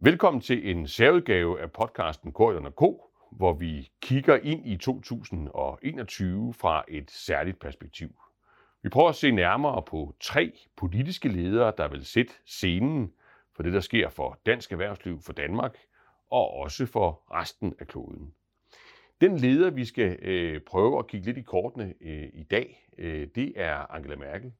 Velkommen til en særudgave af podcasten Korridoren K, hvor vi kigger ind i 2021 fra et særligt perspektiv. Vi prøver at se nærmere på tre politiske ledere, der vil sætte scenen for det, der sker for dansk erhvervsliv, for Danmark og også for resten af kloden. Den leder, vi skal øh, prøve at kigge lidt i kortene øh, i dag, øh, det er Angela Merkel,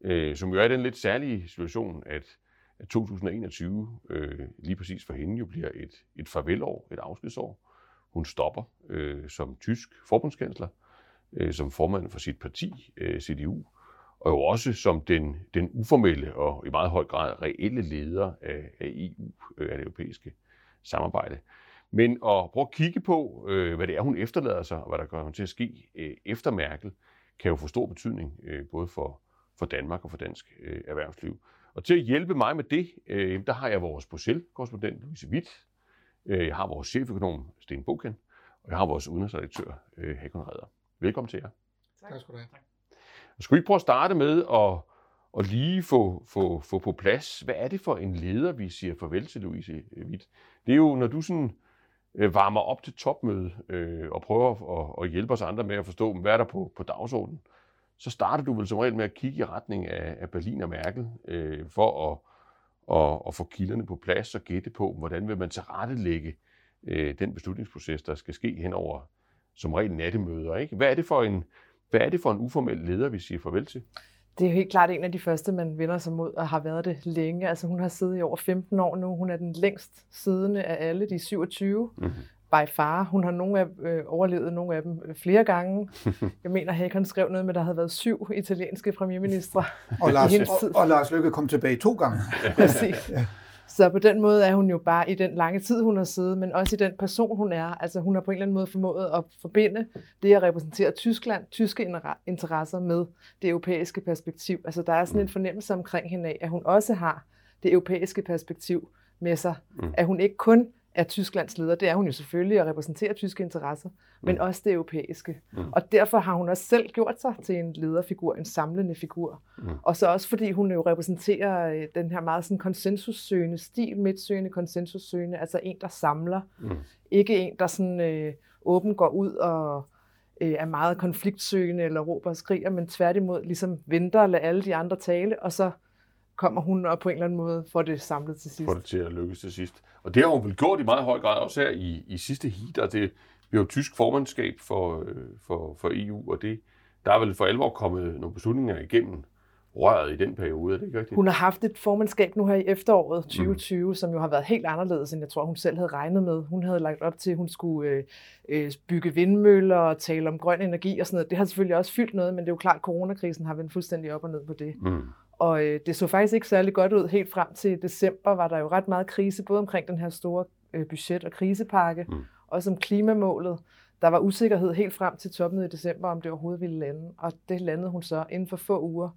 øh, som jo er i den lidt særlige situation, at, at 2021 øh, lige præcis for hende jo bliver et, et farvelår, et afskedsår. Hun stopper øh, som tysk forbundskansler, øh, som formand for sit parti, øh, CDU, og jo også som den, den uformelle og i meget høj grad reelle leder af, af EU, øh, af det europæiske samarbejde. Men at prøve at kigge på, øh, hvad det er, hun efterlader sig, og hvad der kommer til at ske øh, efter Merkel, kan jo få stor betydning, øh, både for, for Danmark og for dansk øh, erhvervsliv. Og til at hjælpe mig med det, øh, der har jeg vores Bruxelles-korrespondent Louise Witt, øh, jeg har vores cheføkonom Sten Boken, og jeg har vores udenrigsredaktør øh, Hakon Redder. Velkommen til jer. Tak. tak skal du have. Skal vi prøve at starte med at, at lige få, få, få på plads, hvad er det for en leder, vi siger farvel til, Louise Witt? Det er jo, når du sådan øh, varmer op til topmøde øh, og prøver at, at hjælpe os andre med at forstå, hvad er der på, på dagsordenen, så starter du vel som regel med at kigge i retning af, af Berlin og Merkel øh, for at, at, at få kilderne på plads og gætte på, hvordan vil man tilrettelægge øh, den beslutningsproces, der skal ske hen over som regel nattemøder. Ikke? Hvad, er det for en, hvad er det for en uformel leder, vi siger farvel til? Det er jo helt klart en af de første, man vender sig mod og har været det længe. Altså hun har siddet i over 15 år nu. Hun er den længst siddende af alle, de 27. Mm-hmm. By far. Hun har nogle af, øh, overlevet nogle af dem øh, flere gange. Jeg mener, Hakon skrev noget med, at der havde været syv italienske premierministre og Lars, og, og Lars Løkke kom tilbage to gange. Præcis. ja. Så på den måde er hun jo bare i den lange tid, hun har siddet, men også i den person, hun er. Altså hun har på en eller anden måde formået at forbinde det at repræsentere Tyskland, tyske interesser med det europæiske perspektiv. Altså der er sådan en mm. fornemmelse omkring hende af, at hun også har det europæiske perspektiv med sig. Mm. At hun ikke kun er Tysklands leder. Det er hun jo selvfølgelig at repræsentere tyske interesser, men mm. også det europæiske. Mm. Og derfor har hun også selv gjort sig til en lederfigur, en samlende figur. Mm. Og så også fordi hun jo repræsenterer øh, den her meget sådan konsensussøgende stil, midtsøgende, konsensussøgende, altså en, der samler. Mm. Ikke en, der sådan øh, åbent går ud og øh, er meget konfliktsøgende eller råber og skriger, men tværtimod ligesom venter og lader alle de andre tale, og så kommer hun og på en eller anden måde får det samlet til sidst. Får det til at lykkes til sidst. Og det har hun vel gjort i meget høj grad også her i, i sidste heat, og det vi har jo tysk formandskab for, øh, for, for EU, og det, der er vel for alvor kommet nogle beslutninger igennem røret i den periode, er det ikke rigtigt? Hun har haft et formandskab nu her i efteråret 2020, mm. som jo har været helt anderledes, end jeg tror, hun selv havde regnet med. Hun havde lagt op til, at hun skulle øh, øh, bygge vindmøller og tale om grøn energi og sådan noget. Det har selvfølgelig også fyldt noget, men det er jo klart, at coronakrisen har vendt fuldstændig op og ned på det. Mm. Og øh, det så faktisk ikke særlig godt ud. Helt frem til december var der jo ret meget krise, både omkring den her store øh, budget- og krisepakke, mm. og som klimamålet. Der var usikkerhed helt frem til toppen i december, om det overhovedet ville lande. Og det landede hun så inden for få uger.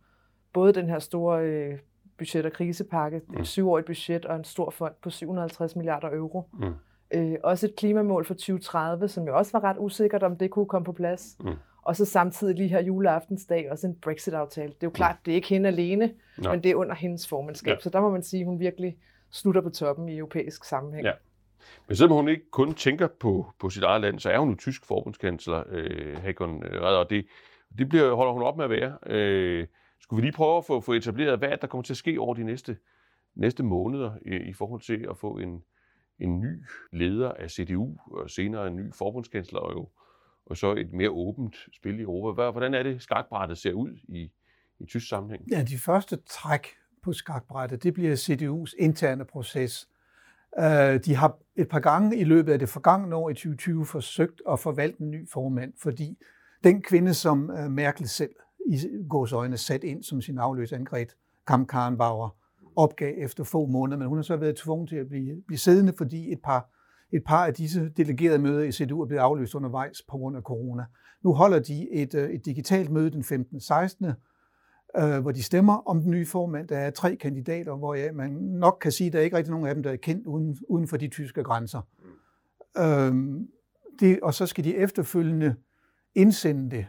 Både den her store øh, budget- og krisepakke, mm. et syvårigt budget og en stor fond på 750 milliarder euro. Mm. Øh, også et klimamål for 2030, som jo også var ret usikkert, om det kunne komme på plads. Mm. Og så samtidig lige her juleaftensdag også en Brexit-aftale. Det er jo klart, det er ikke hende alene, Nej. men det er under hendes formandskab. Ja. Så der må man sige, at hun virkelig slutter på toppen i europæisk sammenhæng. Ja. Men selvom hun ikke kun tænker på, på sit eget land, så er hun jo tysk forbundskansler, øh, Hakon Redder, og det, det bliver, holder hun op med at være. Øh, skulle vi lige prøve at få, få etableret, hvad der kommer til at ske over de næste, næste måneder i, i forhold til at få en, en ny leder af CDU, og senere en ny forbundskansler, og jo og så et mere åbent spil i Europa. Hvordan er det, skakbrættet ser ud i, i tysk sammenhæng? Ja, de første træk på skakbrættet, det bliver CDU's interne proces. Øh, de har et par gange i løbet af det forgangne år i 2020 forsøgt at forvalte en ny formand, fordi den kvinde, som øh, Merkel selv i gås øjne sat ind som sin afløs Angret Kamp-Karrenbauer, opgav efter få måneder, men hun har så været tvunget til at blive, blive siddende, fordi et par et par af disse delegerede møder i CDU er blevet aflyst undervejs på grund af corona. Nu holder de et, øh, et digitalt møde den 15. 16. Øh, hvor de stemmer om den nye formand. Der er tre kandidater, hvor ja, man nok kan sige, at der er ikke rigtig nogen af dem, der er kendt uden, uden for de tyske grænser. Mm. Øhm, det, og så skal de efterfølgende indsende det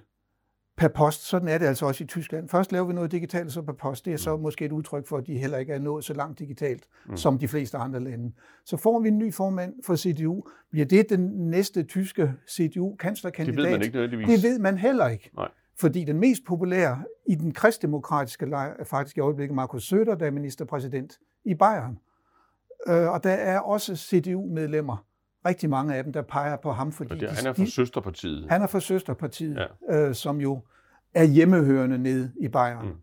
per post. Sådan er det altså også i Tyskland. Først laver vi noget digitalt, så per post. Det er så mm. måske et udtryk for, at de heller ikke er nået så langt digitalt, mm. som de fleste andre lande. Så får vi en ny formand for CDU. Bliver det den næste tyske CDU-kanslerkandidat? Det ved man ikke nødvendigvis. Det ved man heller ikke. Nej. Fordi den mest populære i den kristdemokratiske lejr er faktisk i øjeblikket Markus Söder, der er ministerpræsident i Bayern. Øh, og der er også CDU-medlemmer, rigtig mange af dem, der peger på ham. Fordi det, de, han er fra Søsterpartiet. Han er fra Søsterpartiet, ja. øh, som jo er hjemmehørende nede i Bayern. Mm.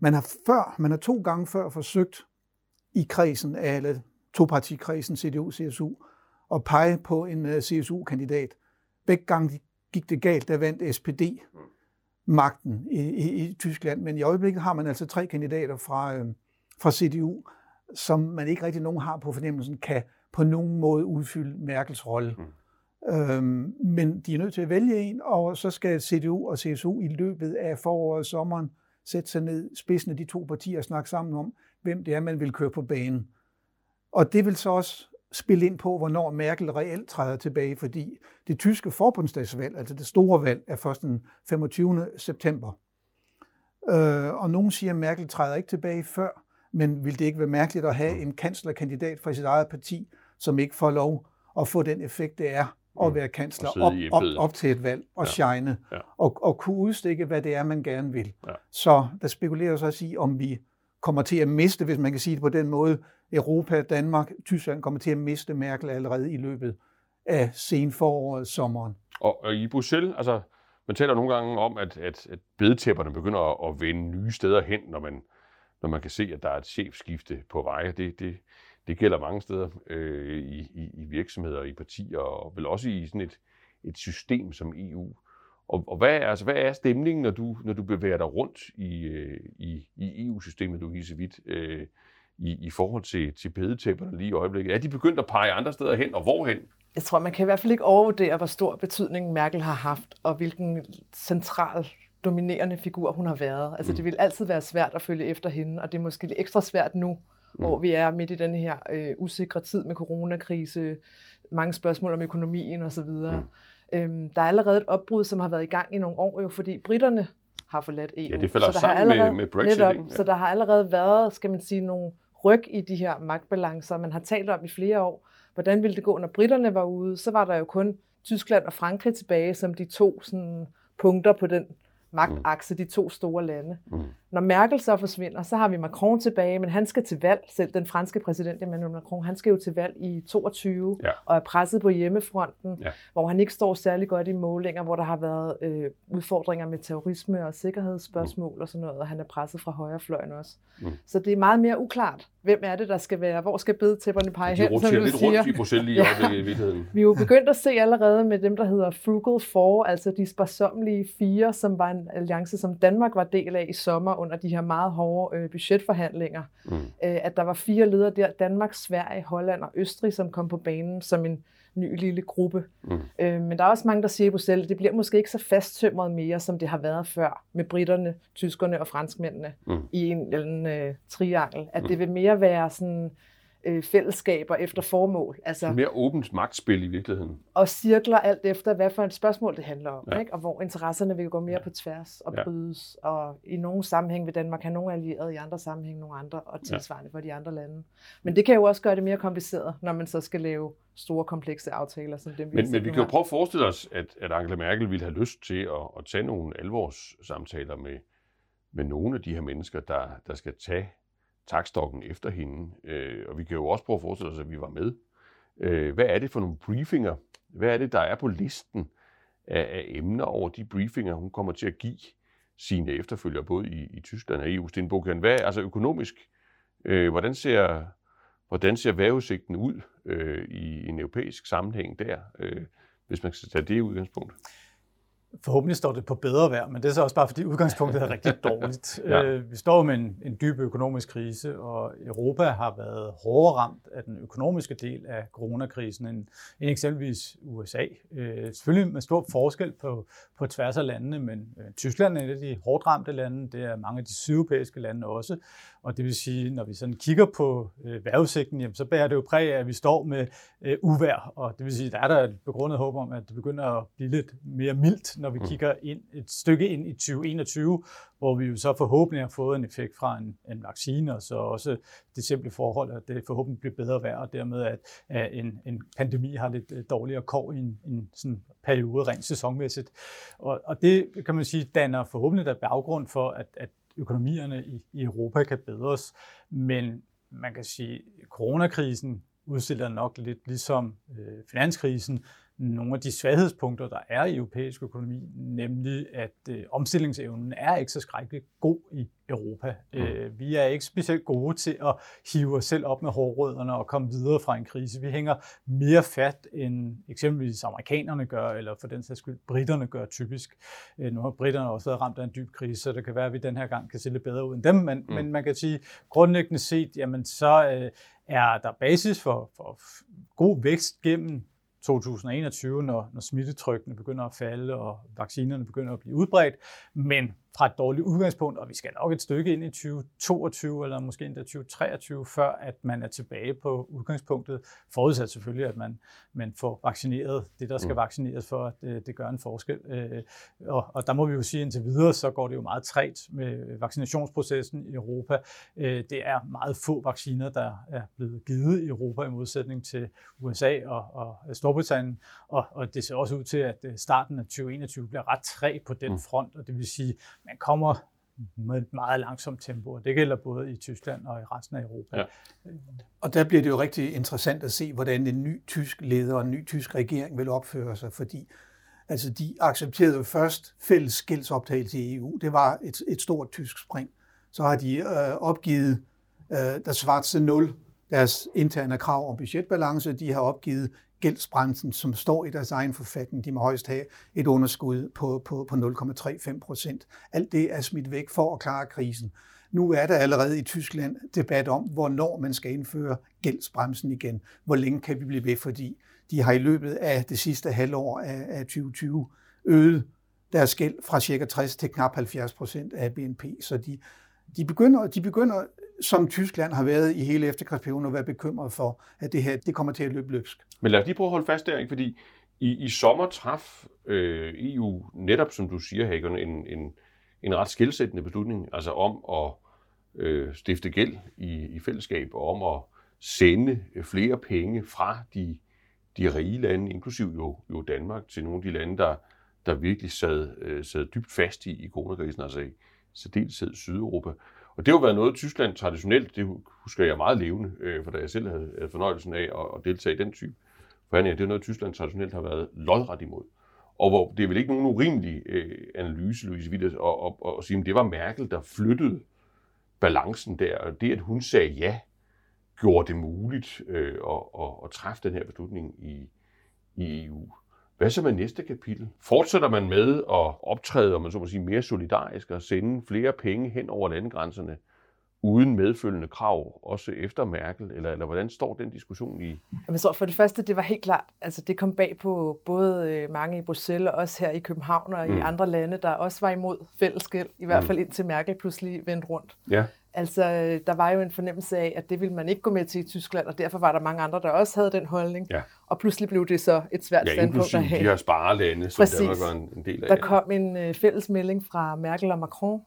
Man har før, man har to gange før forsøgt i kredsen af, eller topartikredsen CDU-CSU, at pege på en uh, øh, CSU-kandidat. Begge gange gik det galt, der vandt SPD magten i, i, i Tyskland, men i øjeblikket har man altså tre kandidater fra, øh, fra CDU, som man ikke rigtig nogen har på fornemmelsen, kan på nogen måde udfylde Merkels rolle. Mm. Øhm, men de er nødt til at vælge en, og så skal CDU og CSU i løbet af foråret og sommeren sætte sig ned, spidsen af de to partier og snakke sammen om, hvem det er, man vil køre på banen. Og det vil så også spille ind på, hvornår Merkel reelt træder tilbage, fordi det tyske forbundsdagsvalg, altså det store valg, er først den 25. september. Øh, og nogen siger, at Merkel træder ikke tilbage før, men vil det ikke være mærkeligt at have en kanslerkandidat fra sit eget parti, som ikke får lov at få den effekt, det er at mm. være kansler op, op, op til et valg og ja. shine, ja. Og, og kunne udstikke, hvad det er, man gerne vil. Ja. Så der spekulerer så at sige, om vi kommer til at miste, hvis man kan sige det på den måde, Europa, Danmark, Tyskland kommer til at miste Merkel allerede i løbet af sen foråret, sommeren. Og, og i Bruxelles, altså man taler nogle gange om, at, at, at bedetæpperne begynder at, at vende nye steder hen, når man, når man kan se, at der er et chefskifte på vej. Det, det, det gælder mange steder øh, i, i, i virksomheder og i partier, og vel også i sådan et, et system som EU. Og, og hvad, er, altså, hvad er stemningen, når du, når du bevæger dig rundt i, øh, i, i EU-systemet, du så vidt, øh, i, i forhold til, til bedetæpperne lige i øjeblikket? Er de begyndt at pege andre steder hen, og hvorhen? Jeg tror, man kan i hvert fald ikke overvurdere, hvor stor betydning Merkel har haft, og hvilken central dominerende figur hun har været. Altså, mm. det vil altid være svært at følge efter hende, og det er måske lidt ekstra svært nu, mm. hvor vi er midt i den her øh, usikre tid med coronakrise, mange spørgsmål om økonomien osv. Mm. Øhm, der er allerede et opbrud, som har været i gang i nogle år, jo, fordi britterne har forladt EU. Ja, det falder så sammen allerede, med, med Brexit. Netop, ja. Så der har allerede været, skal man sige, nogle ryg i de her magtbalancer, man har talt om i flere år. Hvordan ville det gå, når britterne var ude? Så var der jo kun Tyskland og Frankrig tilbage som de to sådan, punkter på den magtakse, de to store lande. Mm. Når Merkel så forsvinder, så har vi Macron tilbage, men han skal til valg, selv den franske præsident Emmanuel Macron, han skal jo til valg i 22 ja. og er presset på hjemmefronten, ja. hvor han ikke står særlig godt i målinger, hvor der har været øh, udfordringer med terrorisme og sikkerhedsspørgsmål mm. og sådan noget, og han er presset fra højrefløjen også. Mm. Så det er meget mere uklart, hvem er det, der skal være, hvor skal bedetæpperne pege hen, som du lidt siger. rundt i Bruxelles lige ja. i virkeligheden. Vi er jo begyndt at se allerede med dem, der hedder Frugal Four, altså de sparsomlige fire, som var en alliance, som Danmark var del af i sommer under de her meget hårde øh, budgetforhandlinger, mm. øh, at der var fire ledere der, Danmark, Sverige, Holland og Østrig, som kom på banen som en ny lille gruppe. Mm. Øh, men der er også mange, der siger i Bruxelles, at det bliver måske ikke så fasttømret mere, som det har været før med britterne, tyskerne og franskmændene mm. i en eller anden øh, triangel. At mm. det vil mere være sådan øh, fællesskaber efter formål. Altså, mere åbent magtspil i virkeligheden. Og cirkler alt efter, hvad for et spørgsmål det handler om, ja. ikke? og hvor interesserne vil gå mere ja. på tværs og ja. brydes. Og i nogle sammenhæng vil Danmark have nogle allierede, i andre sammenhæng nogle andre, og tilsvarende ja. for de andre lande. Men det kan jo også gøre det mere kompliceret, når man så skal lave store, komplekse aftaler, som dem vi Men, men vi kan jo prøve at forestille os, at, at Angela Merkel ville have lyst til at, at tage nogle alvorssamtaler med, med nogle af de her mennesker, der, der skal tage takstokken efter hende. Øh, og vi kan jo også prøve at forestille os, at vi var med. Øh, hvad er det for nogle briefinger? Hvad er det, der er på listen af, af emner over de briefinger, hun kommer til at give sine efterfølgere, både i, i Tyskland og EU? Stenbogen, hvad altså økonomisk? Øh, hvordan ser hvordan ser vejrudsigten ud øh, i en europæisk sammenhæng der, øh, hvis man skal tage det udgangspunkt? Forhåbentlig står det på bedre vejr, men det er så også bare, fordi udgangspunktet er rigtig dårligt. ja. Øh, vi står med en, en dyb økonomisk krise, og Europa har været hårdere ramt af den økonomiske del af coronakrisen end, end eksempelvis USA. Øh, selvfølgelig med stor forskel på, på tværs af landene, men øh, Tyskland er et af de hårdt ramte lande, det er mange af de sydeuropæiske lande også, og det vil sige, når vi sådan kigger på øh, vejrudsigten, jamen, så bærer det jo præg af, at vi står med øh, uvær, og det vil sige, der er der et begrundet håb om, at det begynder at blive lidt mere mildt når vi mm. kigger ind, et stykke ind i 2021, hvor vi jo så forhåbentlig har fået en effekt fra en, en vaccine, og så også det simple forhold, at det forhåbentlig bliver bedre vejr, og dermed at, at en, en pandemi har lidt øh, dårligere kår i en, en sådan periode rent sæsonmæssigt. Og, og det kan man sige danner forhåbentlig der baggrund for, at, at økonomierne i, i Europa kan bedres. Men man kan sige, at coronakrisen udstiller nok lidt ligesom øh, finanskrisen, nogle af de svaghedspunkter, der er i europæisk økonomi, nemlig at øh, omstillingsevnen er ikke så skrækkeligt god i Europa. Mm. Øh, vi er ikke specielt gode til at hive os selv op med hårrødderne og komme videre fra en krise. Vi hænger mere fat, end eksempelvis amerikanerne gør, eller for den sags skyld britterne gør typisk. Øh, nu har britterne også været ramt af en dyb krise, så det kan være, at vi den her gang kan se lidt bedre ud end dem, men, mm. men man kan sige, grundlæggende set, jamen så øh, er der basis for, for god vækst gennem 2021, når, når smittetrykkene begynder at falde og vaccinerne begynder at blive udbredt. Men fra et dårligt udgangspunkt, og vi skal nok et stykke ind i 2022 eller måske endda 2023, før at man er tilbage på udgangspunktet, forudsat selvfølgelig, at man, man får vaccineret det, der skal mm. vaccineres for, at det, det gør en forskel. Øh, og, og der må vi jo sige indtil videre, så går det jo meget træt med vaccinationsprocessen i Europa. Øh, det er meget få vacciner, der er blevet givet i Europa i modsætning til USA og, og Storbritannien, og, og det ser også ud til, at øh, starten af 2021 bliver ret træ på den mm. front, og det vil sige, man kommer med et meget langsomt tempo, og det gælder både i Tyskland og i resten af Europa. Ja. Og der bliver det jo rigtig interessant at se, hvordan en ny tysk leder og en ny tysk regering vil opføre sig, fordi altså, de accepterede jo først fælles gældsoptagelse i EU. Det var et, et stort tysk spring. Så har de øh, opgivet øh, der svarede 0 deres interne krav om budgetbalance. De har opgivet gældsbranchen, som står i deres egen forfatning. De må højst have et underskud på, på, på 0,35 procent. Alt det er smidt væk for at klare krisen. Nu er der allerede i Tyskland debat om, hvornår man skal indføre gældsbremsen igen. Hvor længe kan vi blive ved, fordi de har i løbet af det sidste halvår af, 2020 øget deres gæld fra cirka 60 til knap 70 procent af BNP. Så de, de, begynder, de begynder som Tyskland har været i hele efterkrigsperioden og været bekymret for, at det her det kommer til at løbe løbsk. Men lad os lige prøve at holde fast der, ikke? fordi i, i sommer traf øh, EU netop, som du siger, Hagen, en, en, en ret skilsættende beslutning, altså om at øh, stifte gæld i, i fællesskab, og om at sende flere penge fra de, de rige lande, inklusiv jo, jo Danmark, til nogle af de lande, der, der virkelig sad, øh, sad dybt fast i, i coronakrisen, altså i særdeleshed Sydeuropa. Og det har jo været noget, Tyskland traditionelt, det husker jeg meget levende, øh, for da jeg selv havde, havde fornøjelsen af at, at deltage i den type forhandlinger, det er noget, Tyskland traditionelt har været lodret imod. Og hvor det er vel ikke nogen urimelig øh, analyse, Louise Wittes, at, at, at, at sige, at det var Merkel, der flyttede balancen der, og det, at hun sagde ja, gjorde det muligt øh, at, at, at træffe den her beslutning i, i EU. Hvad så med næste kapitel? Fortsætter man med at optræde, om man så må sige, mere solidarisk og sende flere penge hen over landegrænserne, uden medfølgende krav, også efter Merkel, eller, eller hvordan står den diskussion i? Jeg tror for det første, det var helt klart, altså det kom bag på både øh, mange i Bruxelles og også her i København og mm. i andre lande, der også var imod fællesskæld, i hvert mm. fald indtil Merkel pludselig vendte rundt. Ja. Altså, der var jo en fornemmelse af, at det ville man ikke gå med til i Tyskland, og derfor var der mange andre, der også havde den holdning. Ja. Og pludselig blev det så et svært ja, standpunkt at have. de her sparelande, som Præcis. Danmark var en, en del af. Der kom en uh, fælles melding fra Merkel og Macron,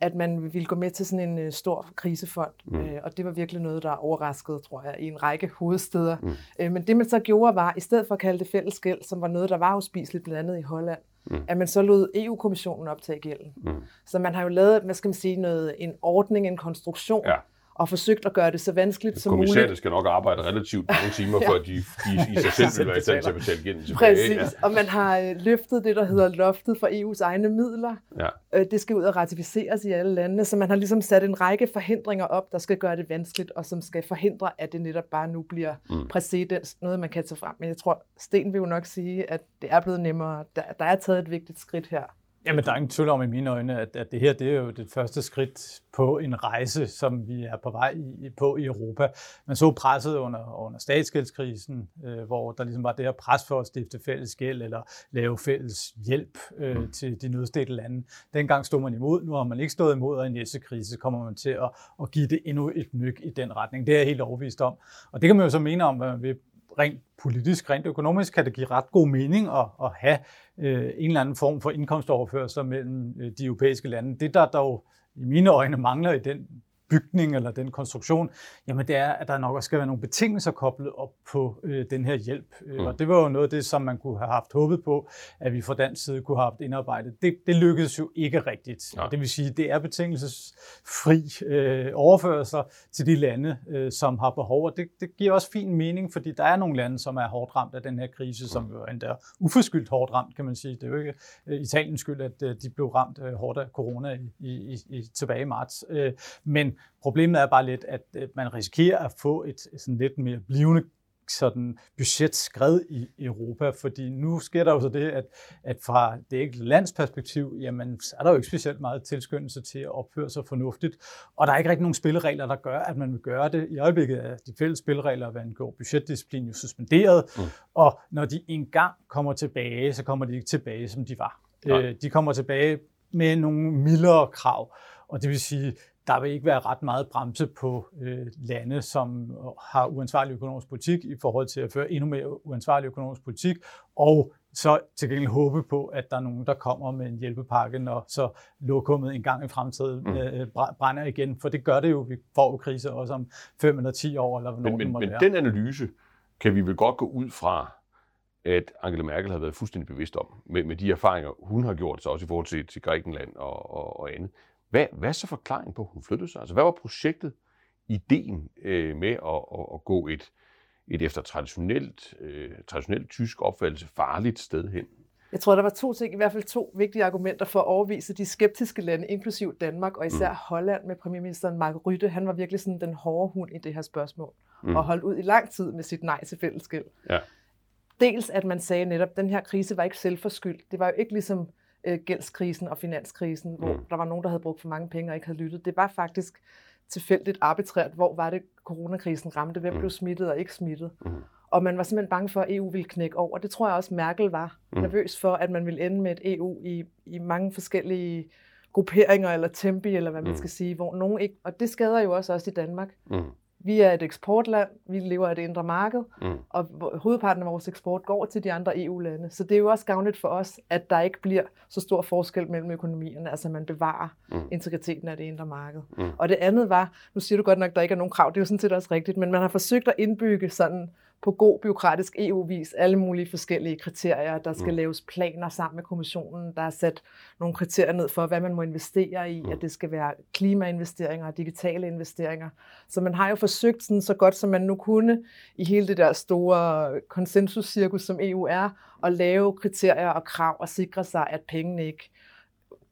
at man ville gå med til sådan en uh, stor krisefond. Mm. Uh, og det var virkelig noget, der overraskede, tror jeg, i en række hovedsteder. Mm. Uh, men det man så gjorde var, i stedet for at kalde det fælles gæld, som var noget, der var uspiseligt blandt andet i Holland, mm. at man så lod EU-kommissionen optage gælden. Mm. Så man har jo lavet, hvad skal man sige, noget, en ordning, en konstruktion, ja og forsøgt at gøre det så vanskeligt som muligt. Kommissæret skal nok arbejde relativt mange timer, ja. for at de, de i sig selv vil være i stand til at betale gælden tilbage. Præcis, ja. og man har øh, løftet det, der hedder loftet for EU's egne midler. Ja. Øh, det skal ud og ratificeres i alle landene, så man har ligesom sat en række forhindringer op, der skal gøre det vanskeligt, og som skal forhindre, at det netop bare nu bliver mm. præcedens, noget man kan tage frem. Men jeg tror, Sten vil jo nok sige, at det er blevet nemmere. Der, der er taget et vigtigt skridt her. Jamen, der er ingen tvivl om i mine øjne, at, at det her det er jo det første skridt på en rejse, som vi er på vej i, på i Europa. Man så presset under, under statsgældskrisen, øh, hvor der ligesom var det her pres for at stifte fælles gæld eller lave fælles hjælp øh, mm. til de nødstedte lande. Dengang stod man imod, nu har man ikke stået imod, og i næste krise kommer man til at, at give det endnu et nyk i den retning. Det er jeg helt overvist om. Og det kan man jo så mene om, hvad man vil rent politisk, rent økonomisk, kan det give ret god mening at, at have øh, en eller anden form for indkomstoverførsel mellem øh, de europæiske lande. Det, der dog i mine øjne mangler i den bygning eller den konstruktion, jamen det er, at der nok også skal være nogle betingelser koblet op på øh, den her hjælp. Øh, mm. Og det var jo noget af det, som man kunne have haft håbet på, at vi fra dansk side kunne have haft indarbejdet. Det, det lykkedes jo ikke rigtigt. Ja. Det vil sige, det er betingelsesfri øh, overførsler til de lande, øh, som har behov. Og det, det giver også fin mening, fordi der er nogle lande, som er hårdt ramt af den her krise, som jo endda uforskyldt hårdt ramt, kan man sige. Det er jo ikke øh, Italiens skyld, at øh, de blev ramt øh, hårdt af corona i, i, i, tilbage i marts. Øh, men Problemet er bare lidt, at man risikerer at få et sådan lidt mere blivende sådan budgetskred i Europa, fordi nu sker der jo så det, at, at fra det enkelte lands perspektiv, jamen, så er der jo ikke specielt meget tilskyndelse til at opføre sig fornuftigt, og der er ikke rigtig nogen spilleregler, der gør, at man vil gøre det. I øjeblikket er de fælles spilleregler, hvad angår budgetdisciplin, jo suspenderet, mm. og når de engang kommer tilbage, så kommer de ikke tilbage, som de var. Nej. Øh, de kommer tilbage med nogle mildere krav, og det vil sige, der vil ikke være ret meget bremse på øh, lande, som har uansvarlig økonomisk politik i forhold til at føre endnu mere uansvarlig økonomisk politik, og så til gengæld håbe på, at der er nogen, der kommer med en hjælpepakke, når så lokummet en gang i fremtiden mm. øh, brænder igen. For det gør det jo, vi får jo krise også om 5 eller 10 år, eller hvornår men, men, det må men være. den analyse kan vi vel godt gå ud fra, at Angela Merkel har været fuldstændig bevidst om, med, med de erfaringer, hun har gjort sig også i forhold til, til Grækenland og, og, og andet. Hvad, hvad er så forklaringen på, at hun flyttede sig? Altså, hvad var projektet, ideen øh, med at, at, at gå et, et efter traditionelt, øh, traditionelt tysk opfattelse farligt sted hen? Jeg tror, der var to ting, i hvert fald to vigtige argumenter for at overvise de skeptiske lande, inklusiv Danmark og især mm. Holland med premierministeren Mark Rytte. Han var virkelig sådan den hårde hund i det her spørgsmål, mm. og holdt ud i lang tid med sit nej til fællesskab. Ja. Dels at man sagde netop, at den her krise var ikke selvforskyldt. Det var jo ikke ligesom øh, gældskrisen og finanskrisen, hvor mm. der var nogen, der havde brugt for mange penge og ikke havde lyttet. Det var faktisk tilfældigt arbitrært, hvor var det coronakrisen ramte, hvem mm. blev smittet og ikke smittet. Mm. Og man var simpelthen bange for, at EU ville knække over. Det tror jeg også, Merkel var mm. nervøs for, at man ville ende med et EU i, i mange forskellige grupperinger eller tempi, eller hvad man mm. skal sige, hvor nogen ikke, og det skader jo også os i Danmark. Mm. Vi er et eksportland, vi lever af det indre marked, mm. og hovedparten af vores eksport går til de andre EU-lande. Så det er jo også gavnligt for os, at der ikke bliver så stor forskel mellem økonomierne, altså man bevarer mm. integriteten af det indre marked. Mm. Og det andet var, nu siger du godt nok, at der ikke er nogen krav, det er jo sådan set også rigtigt, men man har forsøgt at indbygge sådan på god byråkratisk EU-vis alle mulige forskellige kriterier. Der skal mm. laves planer sammen med kommissionen. Der er sat nogle kriterier ned for, hvad man må investere i, mm. at det skal være klimainvesteringer og digitale investeringer. Så man har jo forsøgt sådan, så godt som man nu kunne i hele det der store konsensuscirkus, som EU er, at lave kriterier og krav og sikre sig, at pengene ikke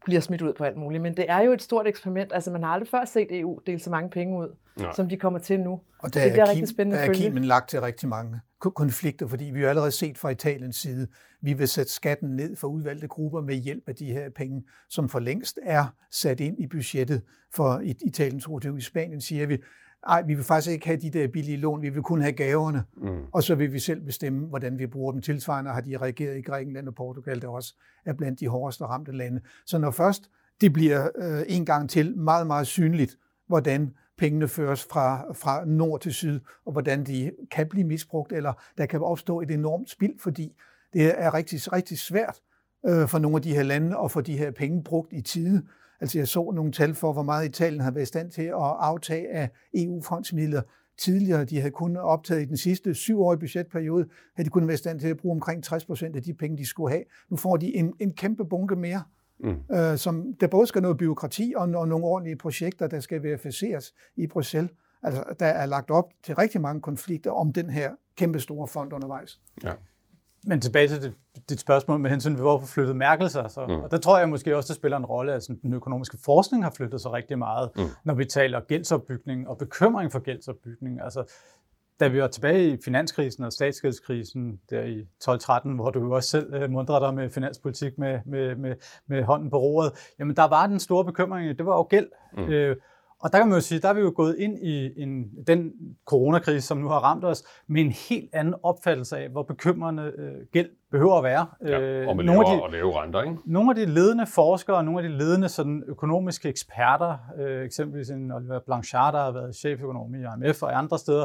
bliver smidt ud på alt muligt. Men det er jo et stort eksperiment. Altså, man har aldrig før set EU dele så mange penge ud, ja. som de kommer til nu. Og der det er, er rigtig spændende der er kimen lagt til rigtig mange konflikter, fordi vi har allerede set fra Italiens side, vi vil sætte skatten ned for udvalgte grupper med hjælp af de her penge, som for længst er sat ind i budgettet for Italien, tror det I Spanien siger vi, ej, vi vil faktisk ikke have de der billige lån, vi vil kun have gaverne, mm. og så vil vi selv bestemme, hvordan vi bruger dem. Tilsvarende har de reageret i Grækenland og Portugal, der også er blandt de hårdeste ramte lande. Så når først det bliver øh, en gang til meget, meget synligt, hvordan pengene føres fra, fra nord til syd, og hvordan de kan blive misbrugt, eller der kan opstå et enormt spild, fordi det er rigtig, rigtig svært øh, for nogle af de her lande at få de her penge brugt i tide. Altså jeg så nogle tal for, hvor meget Italien har været i stand til at aftage af EU-fondsmidler tidligere. De havde kun optaget i den sidste syvårige budgetperiode, havde de kun været i stand til at bruge omkring 60 procent af de penge, de skulle have. Nu får de en, en kæmpe bunke mere, mm. øh, som der både skal noget byråkrati og, og nogle ordentlige projekter, der skal verificeres i Bruxelles. Altså, der er lagt op til rigtig mange konflikter om den her kæmpe store fond undervejs. Ja. Men tilbage til dit, dit spørgsmål med hensyn til, hvorfor flyttede Merkel sig. Så. Mm. Og der tror jeg måske også, det spiller en rolle, at den økonomiske forskning har flyttet sig rigtig meget, mm. når vi taler gældsopbygning og bekymring for gældsopbygning. Altså, da vi var tilbage i finanskrisen og statsgældskrisen der i 12-13, hvor du jo også selv øh, mundrede dig med finanspolitik med, med, med, med hånden på roret, jamen der var den store bekymring, det var jo gæld. Mm. Øh, og der kan man jo sige, der er vi jo gået ind i en, den coronakrise, som nu har ramt os, med en helt anden opfattelse af, hvor bekymrende øh, gæld behøver at være. Ja, øh, og med nogle af de, og lave renter, ikke? Nogle af de ledende forskere og nogle af de ledende sådan, økonomiske eksperter, øh, eksempelvis en Oliver Blanchard, der har været cheføkonom i IMF og andre steder,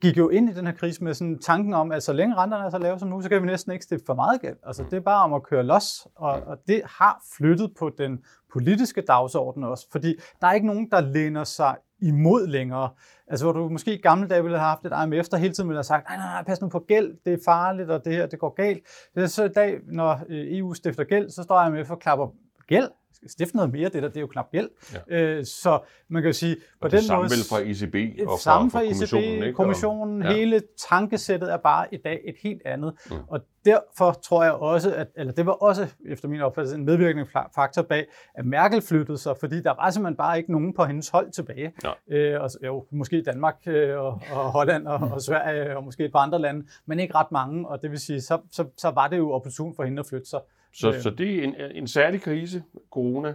gik jo ind i den her krise med sådan tanken om, at så længe renterne er så lave som nu, så kan vi næsten ikke stifte for meget gæld. Altså, det er bare om at køre los, og, og det har flyttet på den politiske dagsorden også, fordi der er ikke nogen, der læner sig imod længere. Altså, hvor du måske i gamle dage ville have haft et IMF, der hele tiden ville have sagt, nej, nej, nej, pas nu på gæld, det er farligt, og det her, det går galt. Det er så i dag, når øh, EU stifter gæld, så står IMF og klapper gæld stifte noget mere, det der, det er jo knap gæld. Ja. Øh, så man kan jo sige, på og den det samme måde... fra ECB og fra, samme fra, fra kommissionen. ECB, kommissionen, og, ja. hele tankesættet er bare i dag et helt andet. Mm. Og derfor tror jeg også, at, eller det var også efter min opfattelse en medvirkende faktor bag, at Merkel flyttede sig, fordi der var simpelthen bare ikke nogen på hendes hold tilbage. Ja. Øh, og, jo, måske Danmark øh, og, og Holland og, og Sverige og måske et par andre lande, men ikke ret mange, og det vil sige, så, så, så var det jo opportun for hende at flytte sig. Så, øh. så det er en, en særlig krise, corona,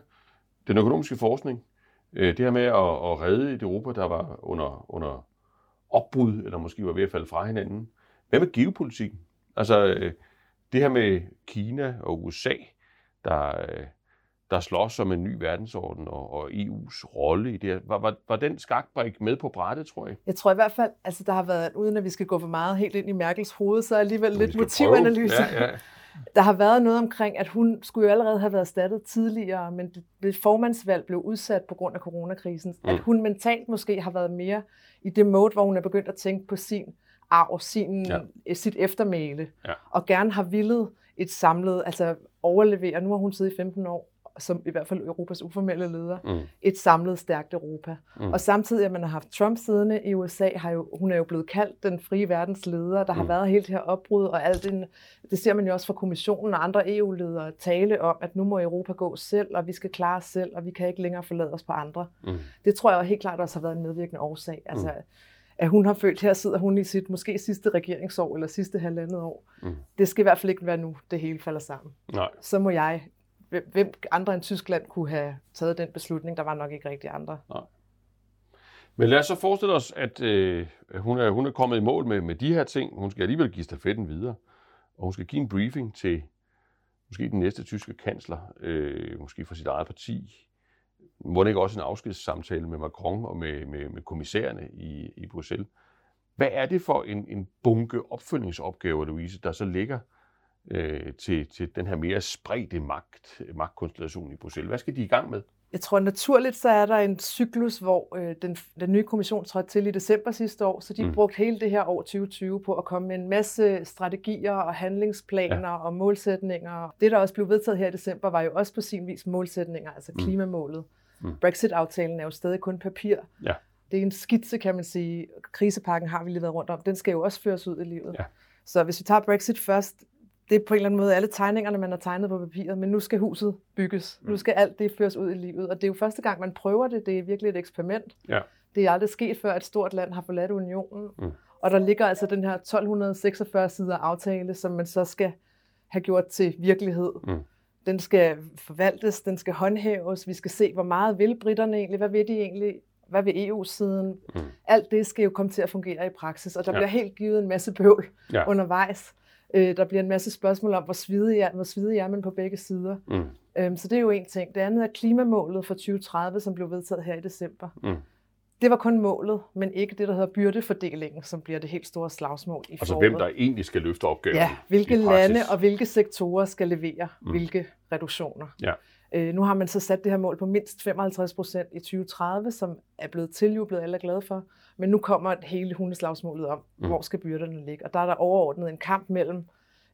den økonomiske forskning, øh, det her med at, at redde et Europa, der var under, under opbrud, eller måske var ved at falde fra hinanden. Hvad med geopolitikken? Altså øh, det her med Kina og USA, der, øh, der slås om en ny verdensorden og, og EU's rolle i det Var, var, var den skakbrik med på brættet, tror jeg? Jeg tror i hvert fald, altså der har været, uden at vi skal gå for meget helt ind i Merkels hoved, så er alligevel lidt motivanalyse. Ja, ja. Der har været noget omkring, at hun skulle jo allerede have været erstattet tidligere, men det formandsvalg blev udsat på grund af coronakrisen. Mm. At hun mentalt måske har været mere i det mode, hvor hun er begyndt at tænke på sin arv, sin, ja. sit eftermæle, ja. og gerne har villet et samlet, altså overlevere. Nu har hun siddet i 15 år, som i hvert fald Europas uformelle leder, mm. et samlet stærkt Europa. Mm. Og samtidig, at man har haft Trump siddende i USA, har jo, hun er jo blevet kaldt den frie verdens leder. Der har mm. været helt her opbrud, og alt det, det ser man jo også fra kommissionen og andre EU-ledere tale om, at nu må Europa gå selv, og vi skal klare os selv, og vi kan ikke længere forlade os på andre. Mm. Det tror jeg helt klart også har været en medvirkende årsag. Altså, mm at hun har følt, her sidder hun i sit måske sidste regeringsår eller sidste halvandet år. Mm. Det skal i hvert fald ikke være nu, det hele falder sammen. Nej. Så må jeg hvem andre end Tyskland kunne have taget den beslutning? Der var nok ikke rigtig andre. Nej. Men lad os så forestille os, at øh, hun, er, hun er kommet i mål med, med de her ting. Hun skal alligevel give stafetten videre. Og hun skal give en briefing til måske den næste tyske kansler, øh, måske fra sit eget parti. Må det ikke også en afskedssamtale med Macron og med, med, med kommissærerne i, i Bruxelles? Hvad er det for en, en bunke opfølgningsopgaver, Louise, der så ligger øh, til, til den her mere spredte magt, magtkonstellation i Bruxelles. Hvad skal de i gang med? Jeg tror naturligt, så er der en cyklus, hvor øh, den, den nye kommission trådte til i december sidste år, så de mm. brugte hele det her år 2020 på at komme med en masse strategier og handlingsplaner ja. og målsætninger. Det, der også blev vedtaget her i december, var jo også på sin vis målsætninger, altså mm. klimamålet. Mm. Brexit-aftalen er jo stadig kun papir. Ja. Det er en skitse, kan man sige. Krisepakken har vi lige været rundt om. Den skal jo også føres ud i livet. Ja. Så hvis vi tager Brexit først, det er på en eller anden måde alle tegningerne, man har tegnet på papiret, men nu skal huset bygges. Nu mm. skal alt det føres ud i livet. Og det er jo første gang, man prøver det. Det er virkelig et eksperiment. Ja. Det er aldrig sket før, at et stort land har forladt unionen. Mm. Og der ligger altså den her 1246 sider aftale, som man så skal have gjort til virkelighed. Mm. Den skal forvaltes, den skal håndhæves, vi skal se, hvor meget vil britterne egentlig, hvad vil de egentlig, hvad vil EU-siden? Mm. Alt det skal jo komme til at fungere i praksis, og der ja. bliver helt givet en masse bøvl ja. undervejs. Øh, der bliver en masse spørgsmål om, hvor svidig er, hvor svidig er man på begge sider. Mm. Øhm, så det er jo en ting. Det andet er klimamålet for 2030, som blev vedtaget her i december. Mm. Det var kun målet, men ikke det, der hedder byrdefordelingen, som bliver det helt store slagsmål i Altså foråret. hvem der egentlig skal løfte opgaven Ja, hvilke lande og hvilke sektorer skal levere mm. hvilke reduktioner. Ja. Øh, nu har man så sat det her mål på mindst 55 procent i 2030, som er blevet tiljublet, alle er glade for. Men nu kommer hele hundeslagsmålet om, mm. hvor skal byrderne ligge. Og der er der overordnet en kamp mellem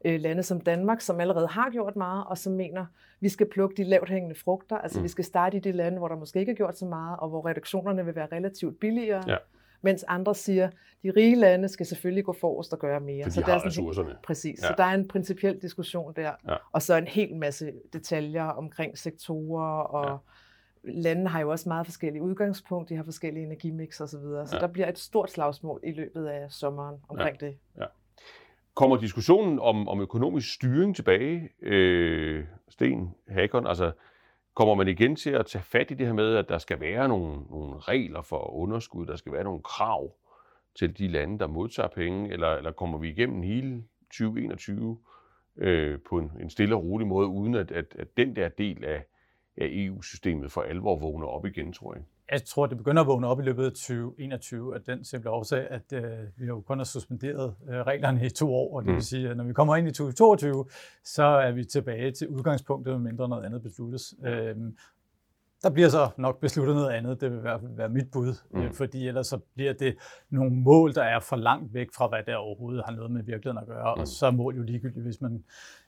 øh, lande som Danmark, som allerede har gjort meget, og som mener, vi skal plukke de lavt hængende frugter. Altså mm. vi skal starte i de lande, hvor der måske ikke er gjort så meget, og hvor reduktionerne vil være relativt billigere. Ja. Mens andre siger, de rige lande skal selvfølgelig gå forrest og gøre mere. For de så har der er sådan ressourcerne. Præcis. Ja. Så der er en principiel diskussion der. Ja. Og så en hel masse detaljer omkring sektorer og... Ja landene har jo også meget forskellige udgangspunkt, de har forskellige energimix osv., så, videre. så ja. der bliver et stort slagsmål i løbet af sommeren omkring ja. det. Ja. Kommer diskussionen om, om økonomisk styring tilbage, øh, Sten Hakon? Altså, kommer man igen til at tage fat i det her med, at der skal være nogle, nogle regler for underskud, der skal være nogle krav til de lande, der modtager penge, eller, eller kommer vi igennem hele 2021 øh, på en, en stille og rolig måde, uden at, at, at den der del af, af EU-systemet for alvor vågner op igen, tror jeg? Jeg tror, det begynder at vågne op i løbet af 2021, at den simple årsag, at øh, vi jo kun har suspenderet øh, reglerne i to år, og det vil mm. sige, at når vi kommer ind i 2022, så er vi tilbage til udgangspunktet, mindre noget andet besluttes. Øh, der bliver så nok besluttet noget andet, det vil i hvert fald være mit bud, mm. øh, fordi ellers så bliver det nogle mål, der er for langt væk fra, hvad der overhovedet har noget med virkeligheden at gøre, mm. og så er mål jo ligegyldigt, hvis man